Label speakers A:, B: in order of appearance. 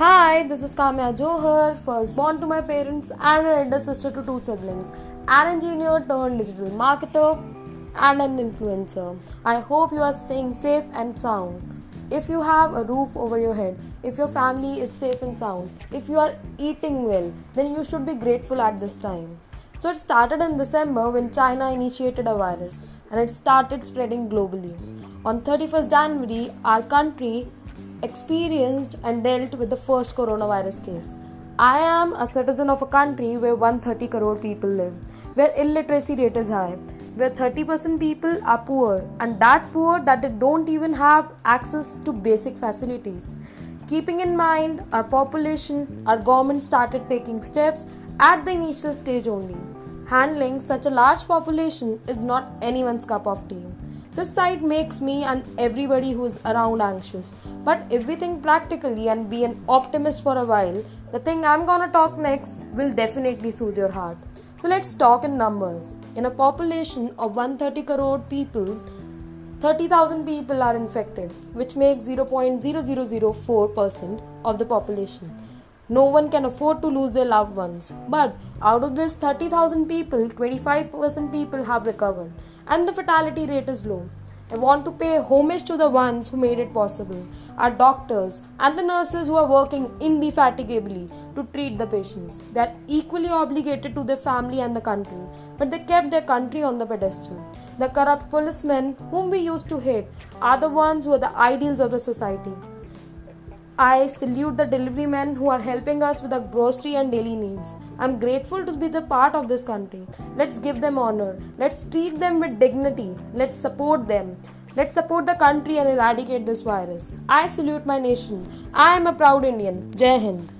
A: Hi, this is Kamya Johar, first born to my parents and an elder sister to two siblings, an engineer turned digital marketer and an influencer. I hope you are staying safe and sound. If you have a roof over your head, if your family is safe and sound, if you are eating well, then you should be grateful at this time. So it started in December when China initiated a virus and it started spreading globally. On 31st January, our country experienced and dealt with the first coronavirus case. I am a citizen of a country where 130 crore people live, where illiteracy rate is high, where 30% people are poor and that poor that they don't even have access to basic facilities. Keeping in mind our population, our government started taking steps at the initial stage only. Handling such a large population is not anyone's cup of tea. This side makes me and everybody who is around anxious. But if we think practically and be an optimist for a while, the thing I'm gonna talk next will definitely soothe your heart. So let's talk in numbers. In a population of 130 crore people, 30,000 people are infected, which makes 0.0004% of the population. No one can afford to lose their loved ones. But out of this 30,000 people, 25% people have recovered and the fatality rate is low. I want to pay homage to the ones who made it possible, our doctors and the nurses who are working indefatigably to treat the patients. They are equally obligated to their family and the country, but they kept their country on the pedestal. The corrupt policemen whom we used to hate are the ones who are the ideals of the society. I salute the delivery men who are helping us with our grocery and daily needs. I'm grateful to be the part of this country. Let's give them honor. Let's treat them with dignity. Let's support them. Let's support the country and eradicate this virus. I salute my nation. I am a proud Indian. Jai Hind.